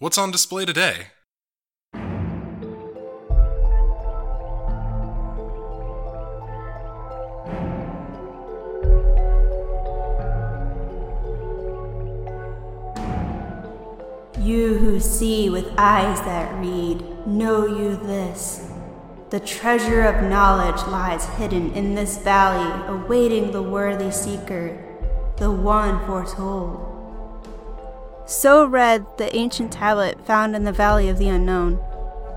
What's on display today? You who see with eyes that read, know you this. The treasure of knowledge lies hidden in this valley, awaiting the worthy seeker, the one foretold. So read the ancient tablet found in the Valley of the Unknown.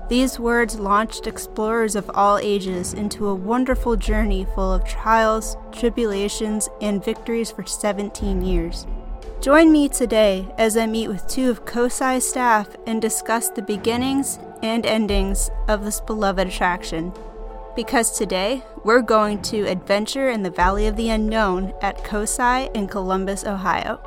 These words launched explorers of all ages into a wonderful journey full of trials, tribulations, and victories for 17 years. Join me today as I meet with two of COSI's staff and discuss the beginnings and endings of this beloved attraction. Because today, we're going to adventure in the Valley of the Unknown at COSI in Columbus, Ohio.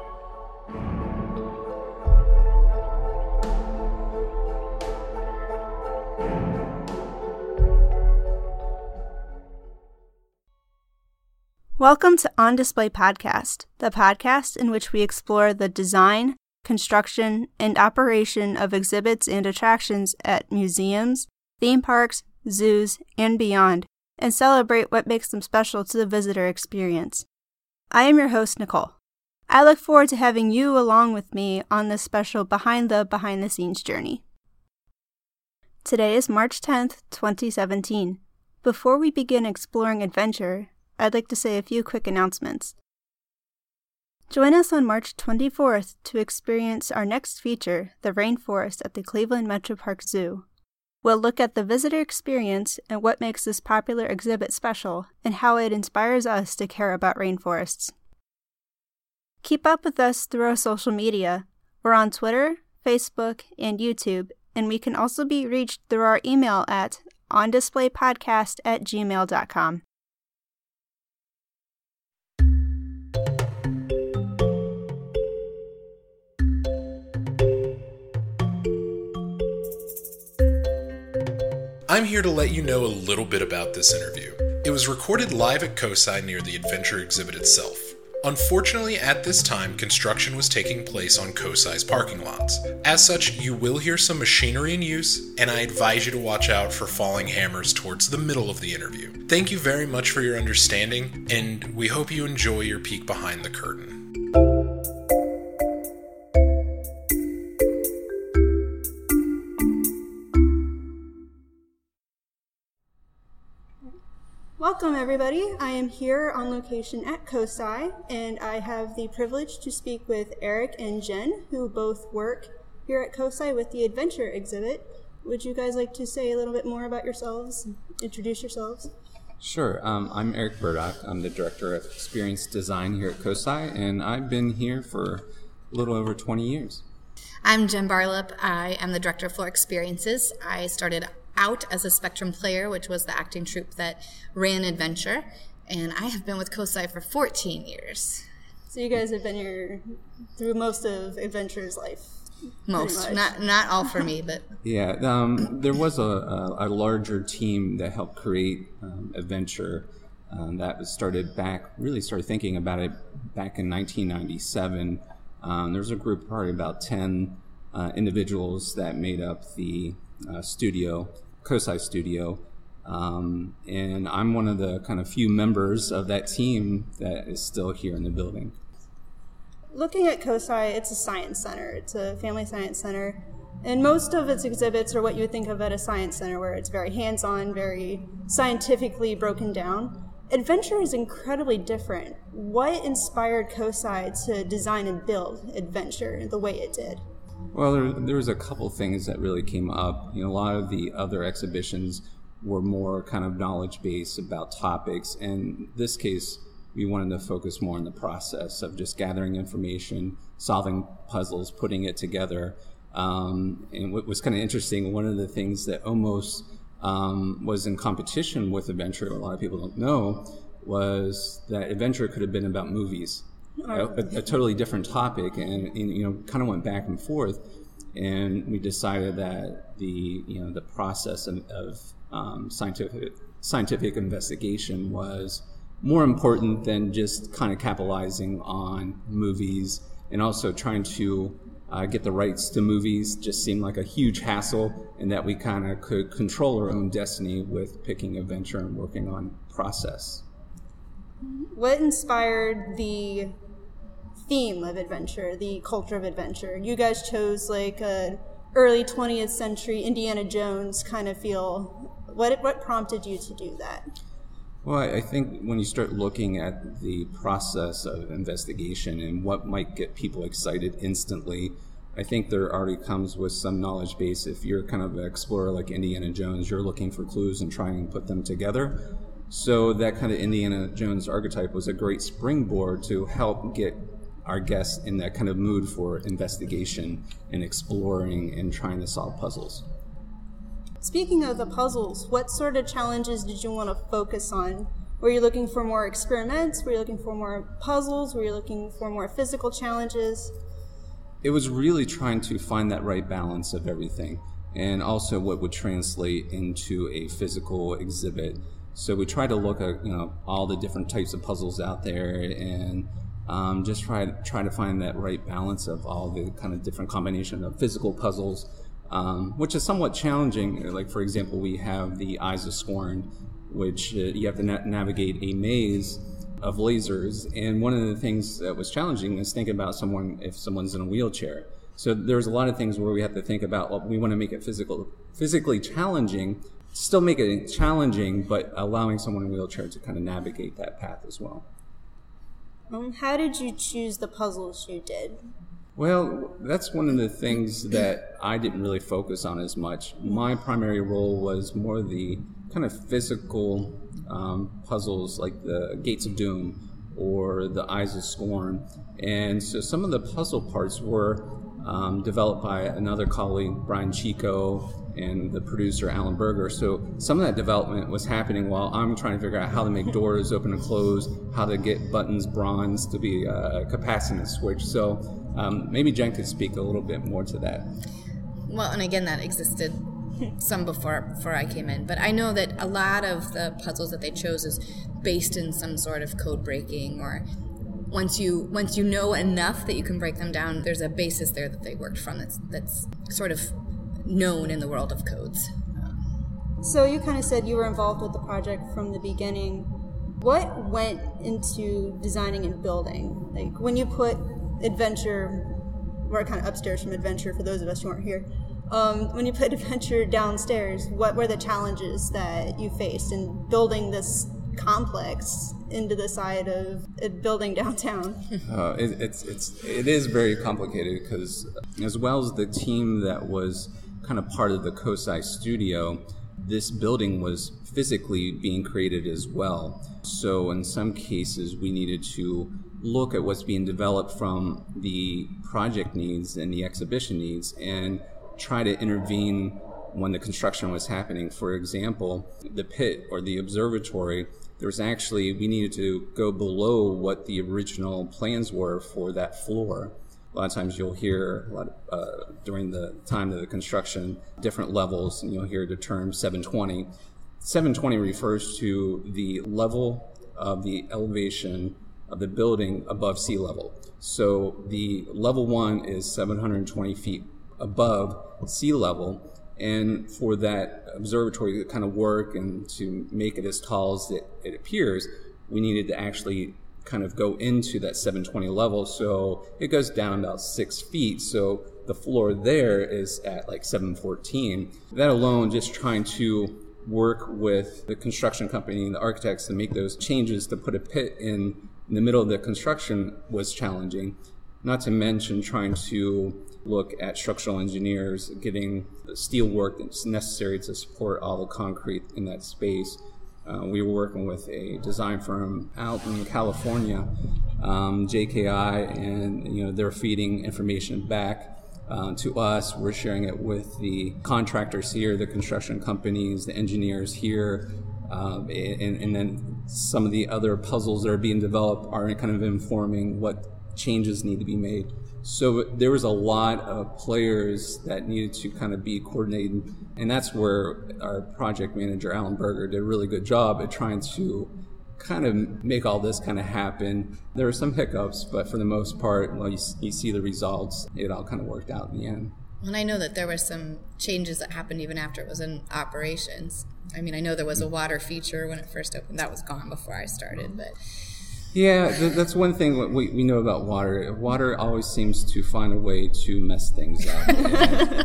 Welcome to On Display Podcast, the podcast in which we explore the design, construction, and operation of exhibits and attractions at museums, theme parks, zoos, and beyond, and celebrate what makes them special to the visitor experience. I am your host, Nicole. I look forward to having you along with me on this special behind the behind the scenes journey. Today is March 10th, 2017. Before we begin exploring adventure, I'd like to say a few quick announcements. Join us on March 24th to experience our next feature, The Rainforest at the Cleveland Metro Park Zoo. We'll look at the visitor experience and what makes this popular exhibit special and how it inspires us to care about rainforests. Keep up with us through our social media. We're on Twitter, Facebook, and YouTube, and we can also be reached through our email at ondisplaypodcast at gmail.com. I'm here to let you know a little bit about this interview. It was recorded live at COSI near the adventure exhibit itself. Unfortunately, at this time, construction was taking place on COSI's parking lots. As such, you will hear some machinery in use, and I advise you to watch out for falling hammers towards the middle of the interview. Thank you very much for your understanding, and we hope you enjoy your peek behind the curtain. Welcome, everybody. I am here on location at COSI, and I have the privilege to speak with Eric and Jen, who both work here at COSI with the Adventure exhibit. Would you guys like to say a little bit more about yourselves? Introduce yourselves. Sure. Um, I'm Eric Burdock. I'm the Director of Experience Design here at COSI, and I've been here for a little over 20 years. I'm Jen Barlip. I am the Director of Floor Experiences. I started out as a Spectrum player, which was the acting troupe that ran Adventure, and I have been with COSI for 14 years. So you guys have been here through most of Adventure's life. Most, not not all for me, but yeah. Um, there was a, a, a, larger team that helped create um, Adventure. Um, that was started back. Really started thinking about it back in 1997. Um, there was a group, probably about 10 uh, individuals that made up the uh, studio COSI studio. Um, and I'm one of the kind of few members of that team that is still here in the building. Looking at COSI, it's a science center. It's a family science center. And most of its exhibits are what you would think of at a science center, where it's very hands on, very scientifically broken down. Adventure is incredibly different. What inspired COSI to design and build Adventure the way it did? Well, there, there was a couple things that really came up. You know, a lot of the other exhibitions were more kind of knowledge based about topics. And this case, we wanted to focus more on the process of just gathering information, solving puzzles, putting it together. Um, and what was kind of interesting, one of the things that almost um, was in competition with Adventure, a lot of people don't know, was that Adventure could have been about movies a, a, totally different topic, and, and, you know, kind of went back and forth, and we decided that the you know the process of, of um, scientific scientific investigation was more important than just kind of capitalizing on movies and also trying to uh, get the rights to movies just seemed like a huge hassle, and that we kind of could control our own destiny with picking a venture and working on process. What inspired the theme of adventure, the culture of adventure? You guys chose like a early 20th century Indiana Jones kind of feel. What what prompted you to do that? Well, I think when you start looking at the process of investigation and what might get people excited instantly, I think there already comes with some knowledge base. If you're kind of an explorer like Indiana Jones, you're looking for clues and trying to put them together. So that kind of Indiana Jones archetype was a great springboard to help get our guests in that kind of mood for investigation and exploring and trying to solve puzzles. Speaking of the puzzles, what sort of challenges did you want to focus on? Were you looking for more experiments? Were you looking for more puzzles? Were you looking for more physical challenges? It was really trying to find that right balance of everything and also what would translate into a physical exhibit. So we tried to look at you know all the different types of puzzles out there and um, just try try to find that right balance of all the kind of different combination of physical puzzles um, which is somewhat challenging. Like, for example, we have the Eyes of Scorn, which uh, you have to na- navigate a maze of lasers. And one of the things that was challenging is thinking about someone if someone's in a wheelchair. So there's a lot of things where we have to think about. Well, we want to make it physical, physically challenging, still make it challenging, but allowing someone in a wheelchair to kind of navigate that path as well. Um, how did you choose the puzzles you did? Well, that's one of the things that I didn't really focus on as much. My primary role was more the kind of physical um, puzzles like the Gates of Doom or the Eyes of Scorn. And so some of the puzzle parts were um, developed by another colleague, Brian Chico, and the producer, Alan Berger. So some of that development was happening while I'm trying to figure out how to make doors open and close, how to get buttons bronze to be a capacitance switch. So um, maybe Jen could speak a little bit more to that. Well, and again, that existed some before before I came in, but I know that a lot of the puzzles that they chose is based in some sort of code breaking or once you once you know enough that you can break them down, there's a basis there that they worked from that's that's sort of known in the world of codes. So you kind of said you were involved with the project from the beginning. What went into designing and building? Like when you put adventure, we're kind of upstairs from adventure for those of us who aren't here. Um, when you put adventure downstairs, what were the challenges that you faced in building this complex into the side of a building downtown? Uh, it, it's it's it is very complicated because as well as the team that was kind of part of the COSI studio, this building was physically being created as well. So in some cases, we needed to look at what's being developed from the project needs and the exhibition needs and try to intervene when the construction was happening. For example, the pit or the observatory, there was actually, we needed to go below what the original plans were for that floor. A lot of times you'll hear of, uh, during the time of the construction different levels, and you'll hear the term 720. 720 refers to the level of the elevation of the building above sea level. So the level one is 720 feet above sea level. And for that observatory to kind of work and to make it as tall as it, it appears, we needed to actually kind of go into that 720 level. So it goes down about six feet. So the floor there is at like 714. That alone, just trying to work with the construction company and the architects to make those changes to put a pit in in the middle of the construction was challenging, not to mention trying to look at structural engineers getting the steel work that's necessary to support all the concrete in that space. Uh, we were working with a design firm out in California, um, JKI, and you know they're feeding information back uh, to us. We're sharing it with the contractors here, the construction companies, the engineers here, um, and, and, then some of the other puzzles that are being developed are kind of informing what changes need to be made. So there was a lot of players that needed to kind of be coordinated, and that's where our project manager Alan Berger did a really good job at trying to kind of make all this kind of happen. There were some hiccups, but for the most part, well, you, you see the results. It all kind of worked out in the end. And I know that there were some changes that happened even after it was in operations. I mean, I know there was a water feature when it first opened. That was gone before I started, but yeah, th- that's one thing we, we know about water. Water always seems to find a way to mess things up.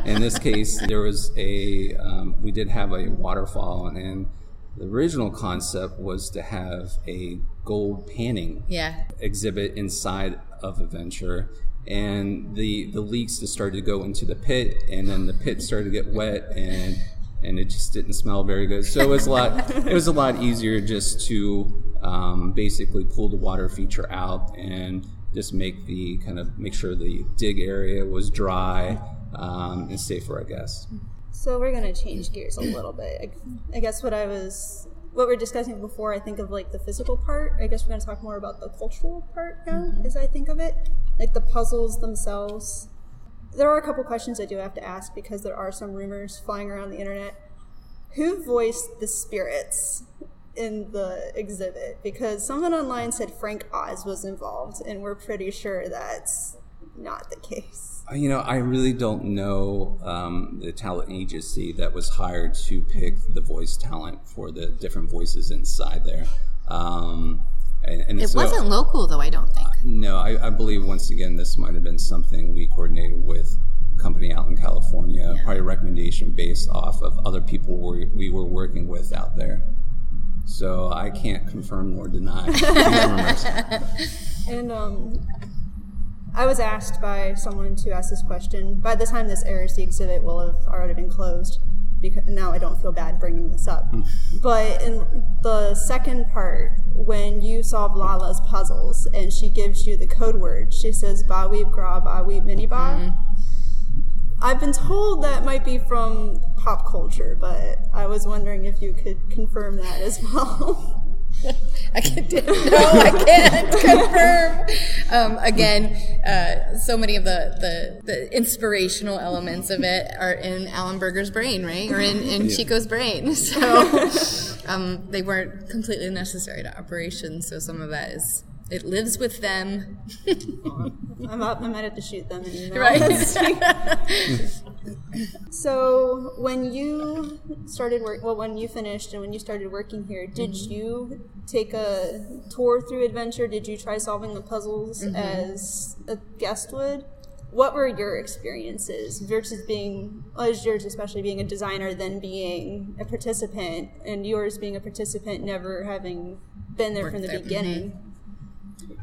And in this case, there was a um, we did have a waterfall, and the original concept was to have a gold panning yeah. exhibit inside of Adventure. And the the leaks just started to go into the pit, and then the pit started to get wet, and and it just didn't smell very good. So it was a lot. it was a lot easier just to um, basically pull the water feature out and just make the kind of make sure the dig area was dry um, and safer, I guess. So we're gonna change gears a little bit. I, I guess what I was what we are discussing before, I think of like the physical part. I guess we're gonna talk more about the cultural part now, mm-hmm. as I think of it, like the puzzles themselves there are a couple questions I do have to ask because there are some rumors flying around the internet. Who voiced the spirits in the exhibit? Because someone online said Frank Oz was involved, and we're pretty sure that's not the case. Uh, you know, I really don't know um, the talent agency that was hired to pick the voice talent for the different voices inside there. Um, and, and it so, wasn't local, though. I don't think. Uh, no, I, I, believe once again this might have been something we coordinated with a company out in California, yeah. probably a recommendation based off of other people we, we were working with out there. So I can't confirm nor deny. and um, I was asked by someone to ask this question. By the time this airs, the exhibit will have already been closed because now I don't feel bad bringing this up. Hmm. but in the second part, when you solve Lala's puzzles and she gives you the code word, she says "Baweeb gra ba baweeb mini ba." Mm-hmm. I've been told that might be from pop culture, but I was wondering if you could confirm that as well. I can't. No, I can't confirm. Um, again, uh, so many of the, the, the inspirational elements of it are in Alan Berger's brain, right, or in, in yeah. Chico's brain. So um, they weren't completely necessary to operations. So some of that is it lives with them. I'm up. I'm ready to shoot them anymore. Right. so when you started work, well, when you finished and when you started working here, did mm-hmm. you take a tour through adventure? Did you try solving the puzzles mm-hmm. as a guest would? What were your experiences versus being, as yours especially being a designer, then being a participant, and yours being a participant, never having been there Worked from the there. beginning? Mm-hmm.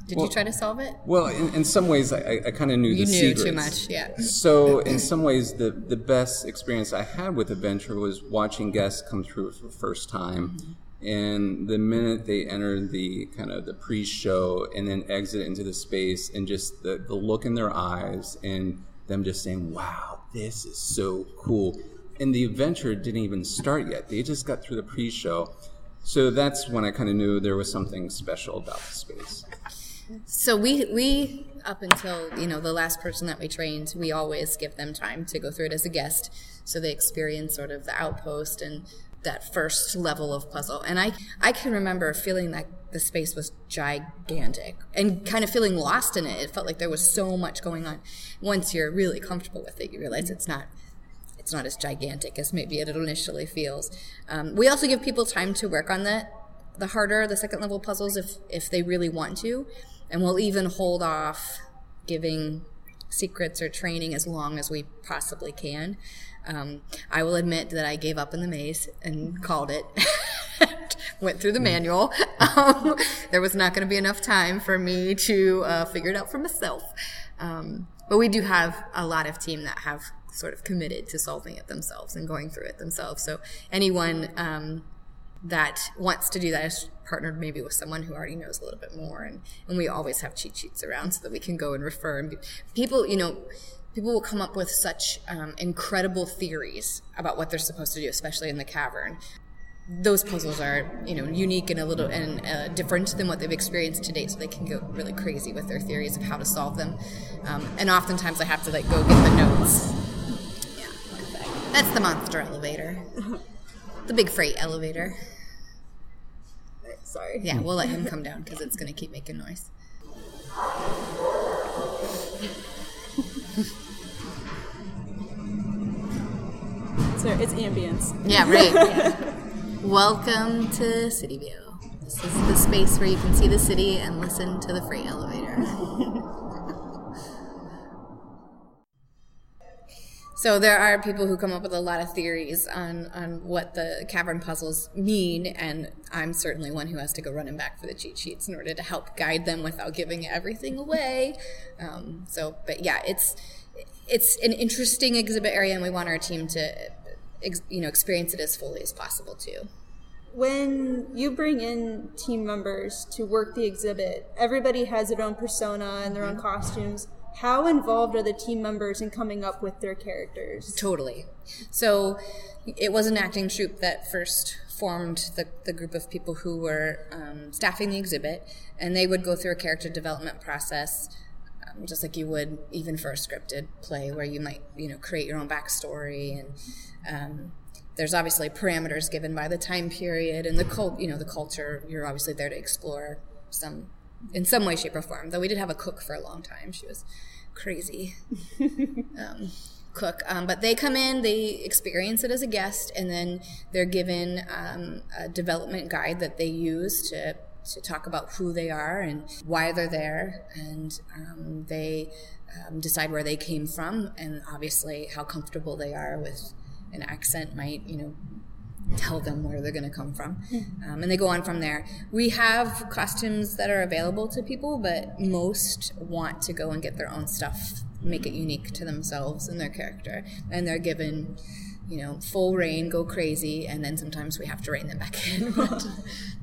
Did well, you try to solve it? Well, in, in some ways, I, I kind of knew you the knew secrets. too much. Yeah. So, in some ways, the the best experience I had with Adventure was watching guests come through for the first time. Mm-hmm. And the minute they enter the kind of the pre-show and then exit into the space, and just the, the look in their eyes, and them just saying, "Wow, this is so cool." And the adventure didn't even start yet; they just got through the pre-show. So that's when I kind of knew there was something special about the space. So we we up until you know the last person that we trained, we always give them time to go through it as a guest, so they experience sort of the outpost and that first level of puzzle. And I I can remember feeling that the space was gigantic and kind of feeling lost in it. It felt like there was so much going on. Once you're really comfortable with it, you realize it's not it's not as gigantic as maybe it initially feels. Um, we also give people time to work on the the harder, the second level puzzles if if they really want to and we'll even hold off giving secrets or training as long as we possibly can. Um, I will admit that I gave up in the maze and called it. Went through the manual. Um, there was not going to be enough time for me to uh, figure it out for myself. Um, but we do have a lot of team that have sort of committed to solving it themselves and going through it themselves. So anyone um, that wants to do that is partnered maybe with someone who already knows a little bit more. And, and we always have cheat sheets around so that we can go and refer and people you know people will come up with such um, incredible theories about what they're supposed to do especially in the cavern. Those puzzles are you know unique and a little and uh, different than what they've experienced to date so they can go really crazy with their theories of how to solve them. Um, and oftentimes i have to like go get the notes. Yeah that's the monster elevator the big freight elevator Sorry. Yeah, we'll let him come down because it's going to keep making noise. So it's ambience. Yeah, right. yeah. Welcome to City View. This is the space where you can see the city and listen to the freight elevator. So there are people who come up with a lot of theories on, on what the cavern puzzles mean, and I'm certainly one who has to go running back for the cheat sheets in order to help guide them without giving everything away. Um, so, but yeah, it's it's an interesting exhibit area, and we want our team to ex, you know experience it as fully as possible too. When you bring in team members to work the exhibit, everybody has their own persona and their own costumes how involved are the team members in coming up with their characters? Totally. So it was an acting troupe that first formed the, the group of people who were um, staffing the exhibit, and they would go through a character development process. Um, just like you would even for a scripted play where you might you know create your own backstory and um, there's obviously parameters given by the time period and the cult you know the culture you're obviously there to explore some in some way, shape, or form. Though we did have a cook for a long time. She was crazy um, cook. Um, but they come in, they experience it as a guest, and then they're given um, a development guide that they use to to talk about who they are and why they're there, and um, they um, decide where they came from, and obviously how comfortable they are with an accent might you know tell them where they're going to come from. Um, and they go on from there. We have costumes that are available to people, but most want to go and get their own stuff, make it unique to themselves and their character. And they're given you know, full reign, go crazy, and then sometimes we have to rein them back in.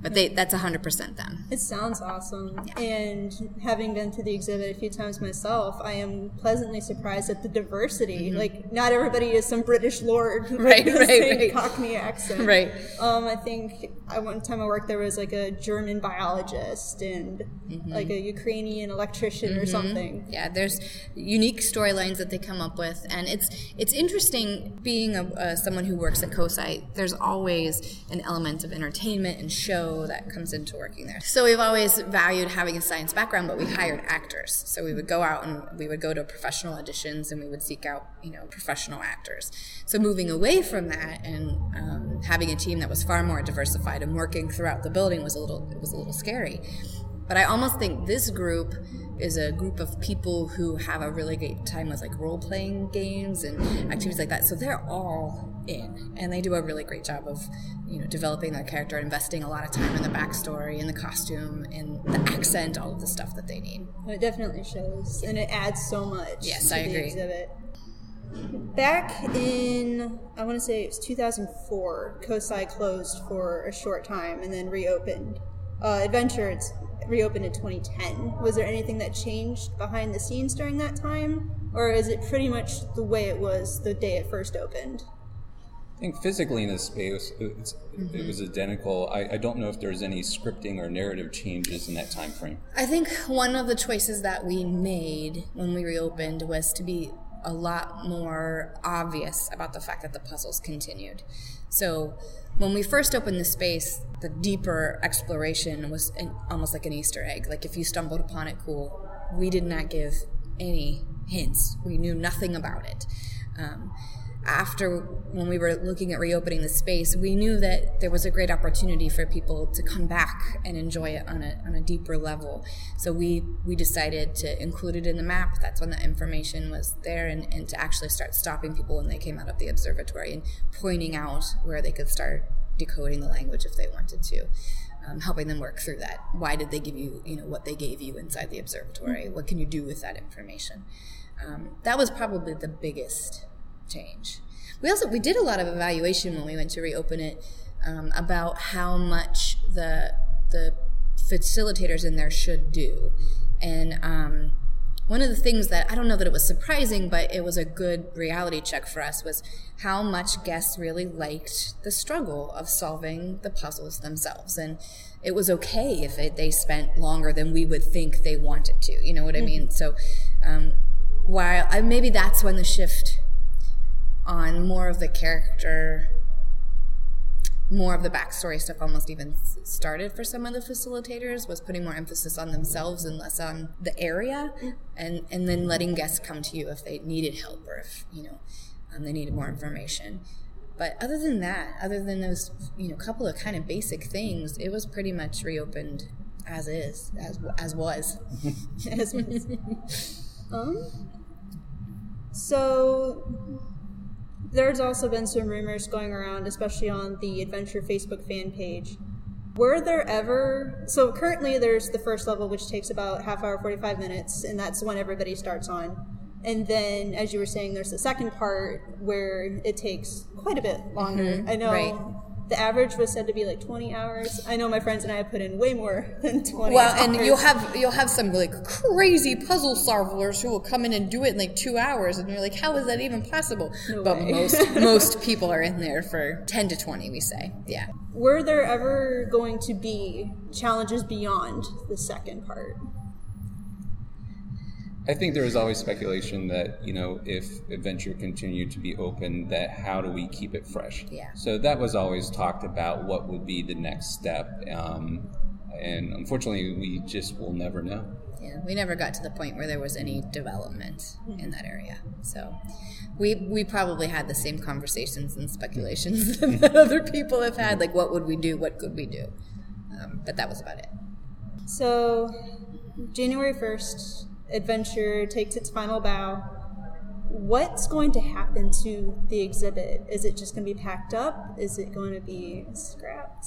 but they that's 100% them. It sounds awesome. Yeah. And having been to the exhibit a few times myself, I am pleasantly surprised at the diversity. Mm-hmm. Like, not everybody is some British lord with right, right, right. Cockney accent. Right. Um, I think I, one time I worked there was like a German biologist and mm-hmm. like a Ukrainian electrician mm-hmm. or something. Yeah, there's unique storylines that they come up with, and it's it's interesting being a uh, someone who works at COSI, there's always an element of entertainment and show that comes into working there. So we've always valued having a science background, but we hired actors. So we would go out and we would go to professional auditions and we would seek out, you know, professional actors. So moving away from that and um, having a team that was far more diversified and working throughout the building was a little it was a little scary. But I almost think this group is a group of people who have a really great time with like role playing games and activities like that. So they're all in, and they do a really great job of you know developing their character, investing a lot of time in the backstory, in the costume, in the accent, all of the stuff that they need. It definitely shows, and it adds so much. Yes, I agree. Exhibit. Back in, I want to say it was 2004, COSI closed for a short time and then reopened. Uh, Adventure, it's reopened in 2010. Was there anything that changed behind the scenes during that time? Or is it pretty much the way it was the day it first opened? I think physically in this space, mm-hmm. it was identical. I, I, don't know if there's any scripting or narrative changes in that time frame. I think one of the choices that we made when we reopened was to be a lot more obvious about the fact that the puzzles continued. So when we first opened the space, the deeper exploration was an, almost like an Easter egg. Like if you stumbled upon it, cool. We did not give any hints. We knew nothing about it. Um, after when we were looking at reopening the space, we knew that there was a great opportunity for people to come back and enjoy it on a, on a deeper level. So we, we decided to include it in the map. That's when the information was there and, and to actually start stopping people when they came out of the observatory and pointing out where they could start decoding the language if they wanted to. Um, helping them work through that. Why did they give you, you know, what they gave you inside the observatory? What can you do with that information? Um, that was probably the biggest change. We also we did a lot of evaluation when we went to reopen it um, about how much the the facilitators in there should do, and um, one of the things that I don't know that it was surprising, but it was a good reality check for us was how much guests really liked the struggle of solving the puzzles themselves, and it was okay if it, they spent longer than we would think they wanted to. You know what I mean? Mm-hmm. So. Um, while I, maybe that's when the shift on more of the character more of the backstory stuff almost even started for some of the facilitators was putting more emphasis on themselves and less on the area. And and then letting guests come to you if they needed help or if you know um, they needed more information. But other than that other than those you know couple of kind of basic things it was pretty much reopened as is as as was. As was. um, so there's also been some rumors going around, especially on the Adventure Facebook fan page. Were there ever so currently there's the first level which takes about half hour 45 minutes and that's when everybody starts on. And then as you were saying there's the second part where it takes quite a bit longer. Mm-hmm. I know right the average was said to be like 20 hours. I know my friends and I have put in way more than 20 well, hours. and you'll have you'll have some like crazy puzzle solvers who will come in and do it in like 2 hours and you're like how is that even possible? No but way. most most people are in there for 10 to 20 we say. Yeah. Were there ever going to be challenges beyond the second part? I think there is always speculation that you know if adventure continued to be open, that how do we keep it fresh? Yeah. So that was always talked about. What would be the next step? Um, and unfortunately, we just will never know. Yeah, we never got to the point where there was any development in that area. So we we probably had the same conversations and speculations that other people have had. Like, what would we do? What could we do? Um, but that was about it. So, January first, adventure takes its final bow, what's going to happen to the exhibit? Is it just going to be packed up? Is it going to be scrapped,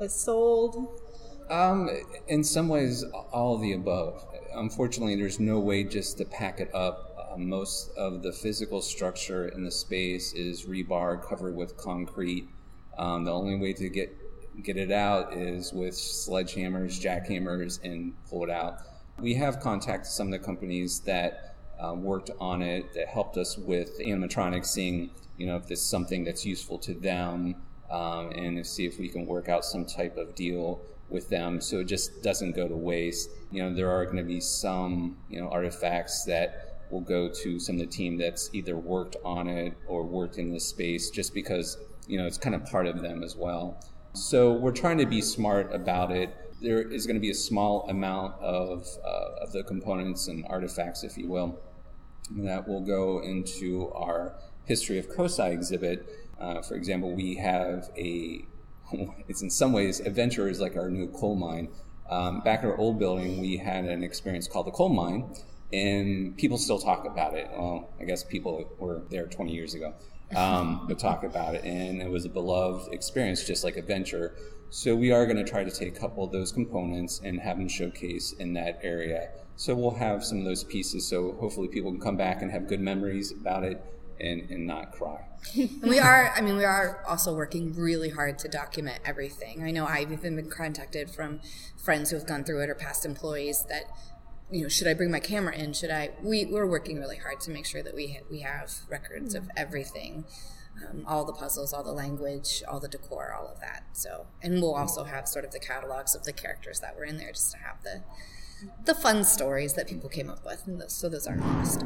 uh, sold? Um, in some ways, all the above. Unfortunately, there's no way just to pack it up. Uh, most of the physical structure in the space is rebar covered with concrete. Um, the only way to get get it out is with sledgehammers, jackhammers, and pull it out. We have contacted some of the companies that uh, worked on it that helped us with animatronics, seeing you know if this is something that's useful to them, um, and see if we can work out some type of deal with them so it just doesn't go to waste. You know, there are going to be some you know artifacts that will go to some of the team that's either worked on it or worked in this space, just because you know it's kind of part of them as well. So we're trying to be smart about it there is going to be a small amount of, uh, of the components and artifacts, if you will, that will go into our history of COSI exhibit. Uh, for example, we have a, it's in some ways, Adventure is like our new coal mine. Um, back at our old building, we had an experience called the coal mine, and people still talk about it. Well, I guess people were there 20 years ago um, to talk about it, and it was a beloved experience, just like Adventure. So we are going to try to take a couple of those components and have them showcase in that area. So we'll have some of those pieces. So hopefully people can come back and have good memories about it and, and not cry. we are, I mean, we are also working really hard to document everything. I know I've even been contacted from friends who have gone through it or past employees that, you know, should I bring my camera in? Should I? We, we're working really hard to make sure that we, we have records of everything um, all the puzzles, all the language, all the decor, all of that. So, and we'll also have sort of the catalogs of the characters that were in there, just to have the the fun stories that people came up with, and those, so those aren't lost.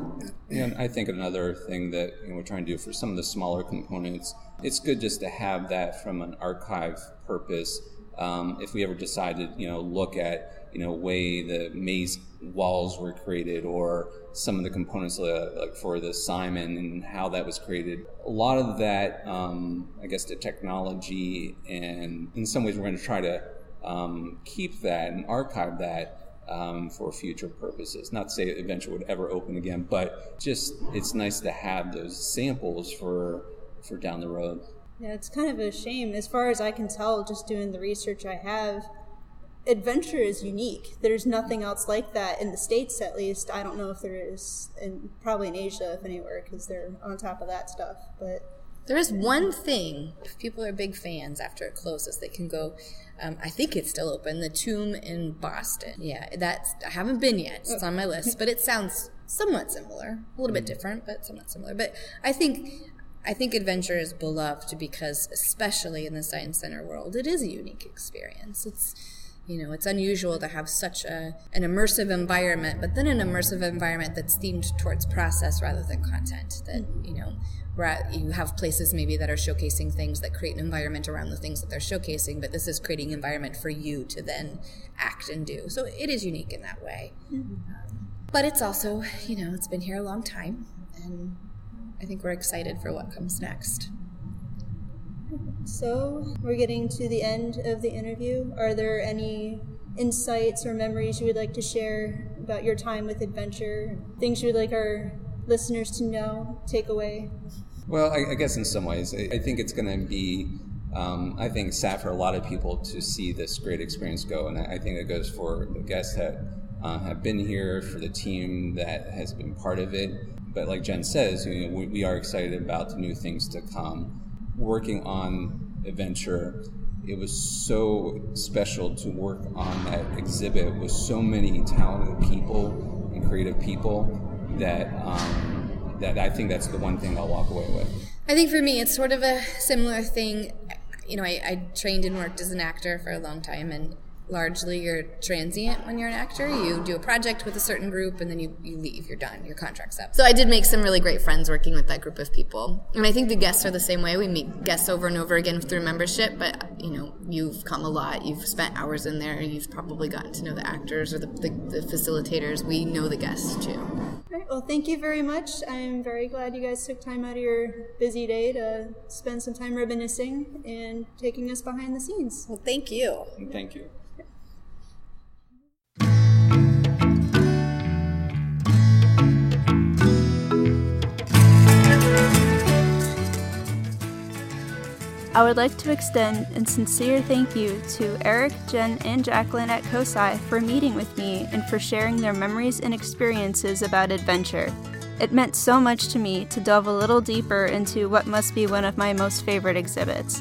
Yeah, I think another thing that you know, we're trying to do for some of the smaller components, it's good just to have that from an archive purpose. Um, if we ever decided, you know, look at you know way the maze walls were created or some of the components uh, like for the Simon and how that was created. A lot of that, um, I guess, the technology and in some ways we're going to try to um, keep that and archive that. Um, for future purposes. Not to say Adventure would ever open again, but just it's nice to have those samples for for down the road. Yeah, it's kind of a shame. As far as I can tell, just doing the research I have, adventure is unique. There's nothing else like that in the states, at least. I don't know if there is, and probably in Asia, if anywhere, because they're on top of that stuff. But there is one thing. If people are big fans after it closes, they can go. Um, I think it's still open. The Tomb in Boston. Yeah, that's. I haven't been yet. It's on my list, but it sounds somewhat similar. A little bit different, but somewhat similar. But I think I think adventure is beloved because, especially in the science center world, it is a unique experience. It's You know, it's unusual to have such a, an immersive environment, but then an immersive environment that's themed towards process rather than content. That, you know, where you have places maybe that are showcasing things that create an environment around the things that they're showcasing, but this is creating environment for you to then act and do. So it is unique in that way. Mm-hmm. But it's also, you know, it's been here a long time, and I think we're excited for what comes next. So, we're getting to the end of the interview. Are there any insights or memories you would like to share about your time with Adventure? Things you would like our listeners to know, take away? Well, I, I guess in some ways, I, I think it's going to be, um, I think, sad for a lot of people to see this great experience go. And I, I think it goes for the guests that uh, have been here, for the team that has been part of it. But like Jen says, you know, we, we are excited about the new things to come working on Adventure, it was so special to work on that exhibit with so many talented people and creative people that um, that I think that's the one thing I'll walk away with. I think for me, it's sort of a similar thing. You know, I, I trained and worked as an actor for a long time, and largely you're transient when you're an actor. You do a project with a certain group and then you, you leave, you're done, your contract's up. So I did make some really great friends working with that group of people. And I think the guests are the same way. We meet guests over and over again through membership, but you know, you've come a lot, you've spent hours in there, you've probably gotten to know the actors or the, the, the facilitators. We know the guests too. All right, well, thank you very much. I'm very glad you guys took time out of your busy day to spend some time reminiscing and taking us behind the scenes. Well, thank you. Thank you. I would like to extend a sincere thank you to Eric, Jen, and Jacqueline at COSI for meeting with me and for sharing their memories and experiences about adventure. It meant so much to me to delve a little deeper into what must be one of my most favorite exhibits.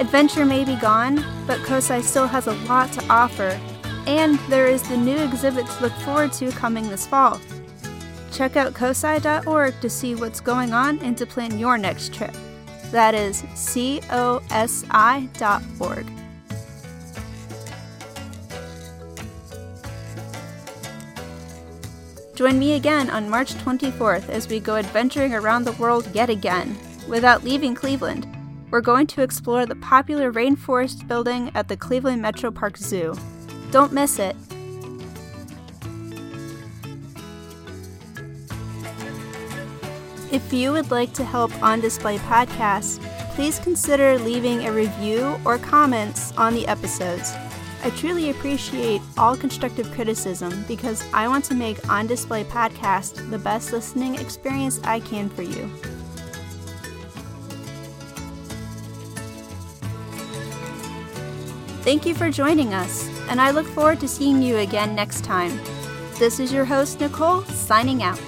Adventure may be gone, but COSI still has a lot to offer, and there is the new exhibit to look forward to coming this fall. Check out cosi.org to see what's going on and to plan your next trip. That is cosi.org. Join me again on March 24th as we go adventuring around the world yet again. Without leaving Cleveland, we're going to explore the popular Rainforest building at the Cleveland Metro Park Zoo. Don't miss it. If you would like to help On Display Podcast, please consider leaving a review or comments on the episodes. I truly appreciate all constructive criticism because I want to make On Display Podcast the best listening experience I can for you. Thank you for joining us, and I look forward to seeing you again next time. This is your host, Nicole, signing out.